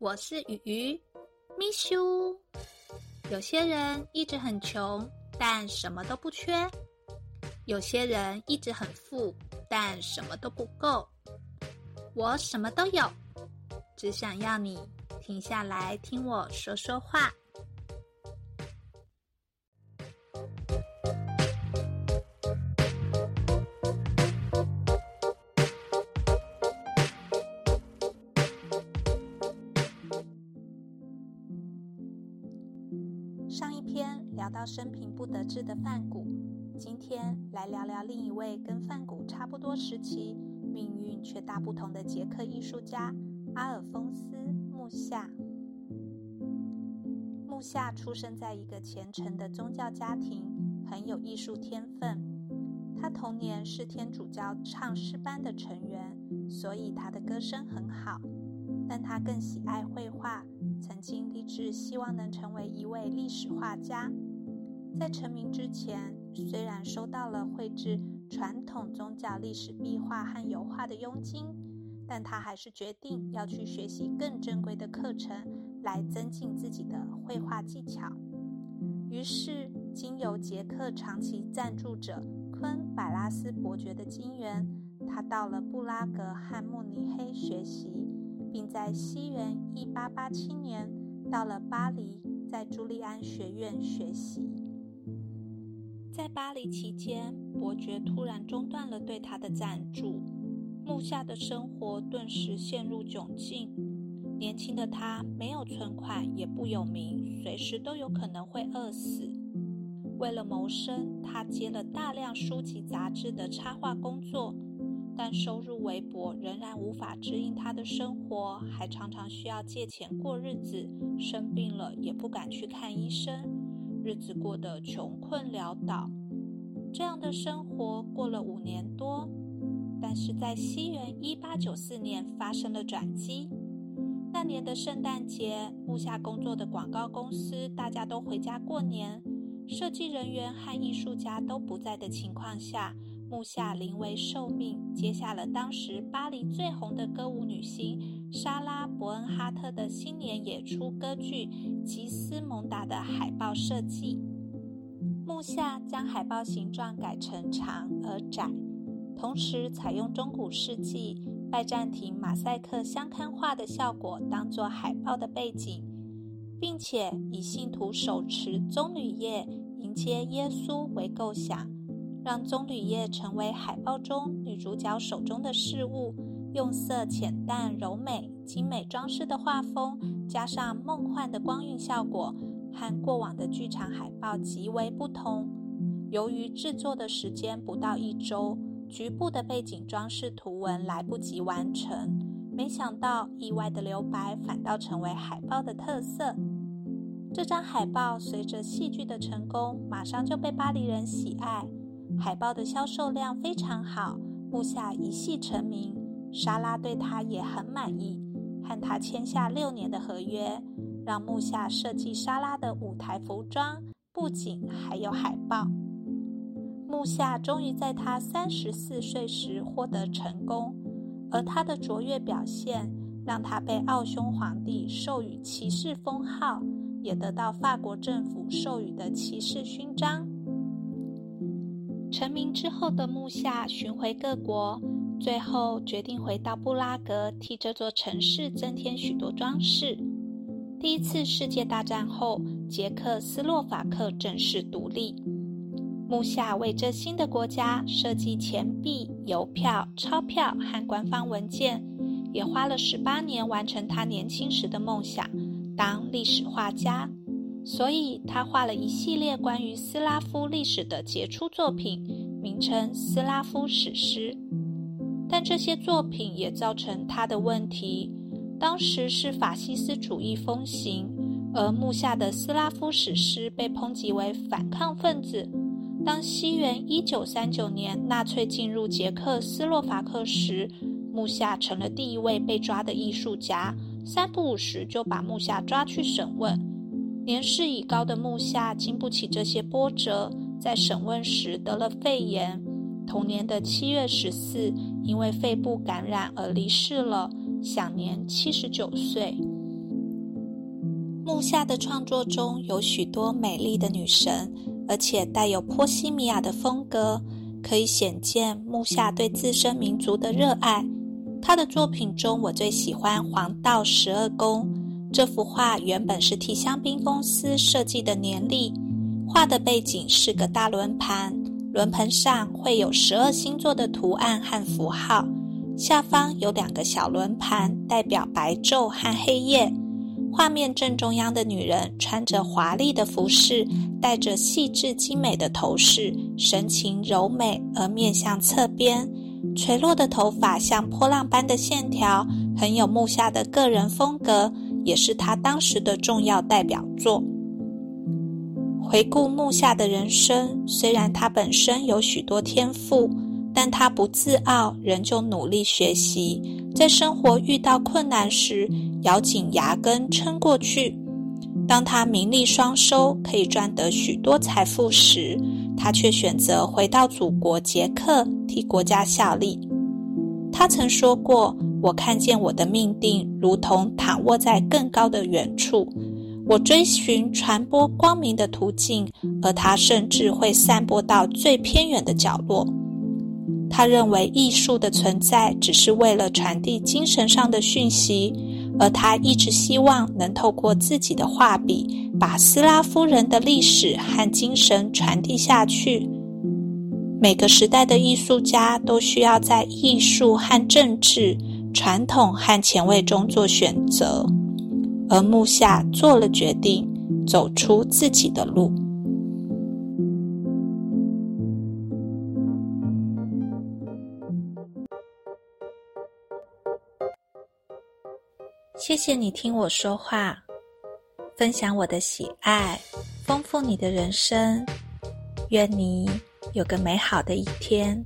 我是鱼鱼，miss you。有些人一直很穷，但什么都不缺；有些人一直很富，但什么都不够。我什么都有，只想要你停下来听我说说话。上一篇聊到生平不得志的范谷，今天来聊聊另一位跟范谷差不多时期、命运却大不同的捷克艺术家阿尔丰斯·穆夏。穆夏出生在一个虔诚的宗教家庭，很有艺术天分。他童年是天主教唱诗班的成员，所以他的歌声很好。但他更喜爱绘画。曾经立志希望能成为一位历史画家。在成名之前，虽然收到了绘制传统宗教历史壁画和油画的佣金，但他还是决定要去学习更珍贵的课程，来增进自己的绘画技巧。于是，经由捷克长期赞助者昆百拉斯伯爵的金援，他到了布拉格和慕尼黑学习。并在西元一八八七年到了巴黎，在朱利安学院学习。在巴黎期间，伯爵突然中断了对他的赞助，木下的生活顿时陷入窘境。年轻的他没有存款，也不有名，随时都有可能会饿死。为了谋生，他接了大量书籍杂志的插画工作。但收入微薄，仍然无法支应他的生活，还常常需要借钱过日子。生病了也不敢去看医生，日子过得穷困潦倒。这样的生活过了五年多，但是在西元一八九四年发生了转机。那年的圣诞节，木下工作的广告公司大家都回家过年，设计人员和艺术家都不在的情况下。木下临危受命，接下了当时巴黎最红的歌舞女星莎拉·伯恩哈特的新年演出歌剧《吉斯蒙达》的海报设计。木下将海报形状改成长而窄，同时采用中古世纪拜占庭马赛克镶嵌画的效果当做海报的背景，并且以信徒手持棕榈叶迎接耶稣为构想。让棕榈叶成为海报中女主角手中的事物，用色浅淡、柔美、精美装饰的画风，加上梦幻的光晕效果，和过往的剧场海报极为不同。由于制作的时间不到一周，局部的背景装饰图文来不及完成，没想到意外的留白反倒成为海报的特色。这张海报随着戏剧的成功，马上就被巴黎人喜爱。海报的销售量非常好，木下一戏成名。莎拉对他也很满意，和他签下六年的合约，让木下设计莎拉的舞台服装、布景还有海报。木下终于在他三十四岁时获得成功，而他的卓越表现让他被奥匈皇帝授予骑士封号，也得到法国政府授予的骑士勋章。成名之后的木下巡回各国，最后决定回到布拉格，替这座城市增添许多装饰。第一次世界大战后，捷克斯洛伐克正式独立，木下为这新的国家设计钱币、邮票、钞票和官方文件，也花了十八年完成他年轻时的梦想——当历史画家。所以，他画了一系列关于斯拉夫历史的杰出作品，名称《斯拉夫史诗》。但这些作品也造成他的问题。当时是法西斯主义风行，而木下的斯拉夫史诗被抨击为反抗分子。当西元一九三九年纳粹进入捷克斯洛伐克时，木下成了第一位被抓的艺术家。三不五时就把木下抓去审问。年事已高的木下经不起这些波折，在审问时得了肺炎。同年的七月十四，因为肺部感染而离世了，享年七十九岁。木下的创作中有许多美丽的女神，而且带有波西米亚的风格，可以显见木下对自身民族的热爱。他的作品中，我最喜欢《黄道十二宫》这幅画。原本是替香槟公司设计的年历，画的背景是个大轮盘，轮盘上会有十二星座的图案和符号，下方有两个小轮盘，代表白昼和黑夜。画面正中央的女人穿着华丽的服饰，戴着细致精美的头饰，神情柔美而面向侧边，垂落的头发像波浪般的线条，很有木下的个人风格，也是他当时的重要代表作。回顾木下的人生，虽然他本身有许多天赋，但他不自傲，仍旧努力学习，在生活遇到困难时。咬紧牙根撑过去。当他名利双收，可以赚得许多财富时，他却选择回到祖国捷克，替国家效力。他曾说过：“我看见我的命定如同躺卧在更高的远处，我追寻传播光明的途径，而它甚至会散播到最偏远的角落。”他认为艺术的存在只是为了传递精神上的讯息。而他一直希望能透过自己的画笔，把斯拉夫人的历史和精神传递下去。每个时代的艺术家都需要在艺术和政治、传统和前卫中做选择，而木下做了决定，走出自己的路。谢谢你听我说话，分享我的喜爱，丰富你的人生。愿你有个美好的一天。